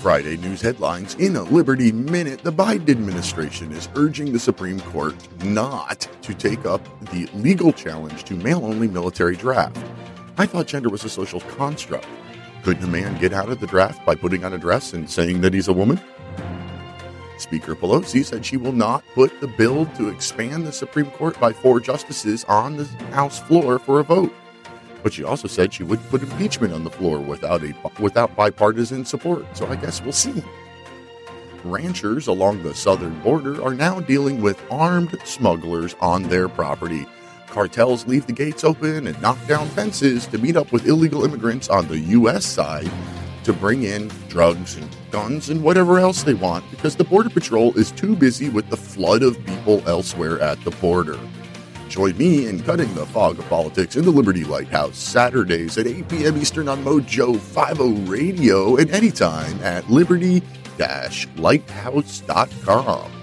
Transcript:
Friday news headlines in a Liberty Minute, the Biden administration is urging the Supreme Court not to take up the legal challenge to male only military draft. I thought gender was a social construct. Couldn't a man get out of the draft by putting on a dress and saying that he's a woman? Speaker Pelosi said she will not put the bill to expand the Supreme Court by four justices on the House floor for a vote. But she also said she wouldn't put impeachment on the floor without a without bipartisan support. So I guess we'll see. Ranchers along the southern border are now dealing with armed smugglers on their property. Cartels leave the gates open and knock down fences to meet up with illegal immigrants on the U.S. side to bring in drugs and guns and whatever else they want because the Border Patrol is too busy with the flood of people elsewhere at the border. Join me in cutting the fog of politics in the Liberty Lighthouse Saturdays at 8 p.m. Eastern on Mojo 50 Radio and anytime at liberty-lighthouse.com.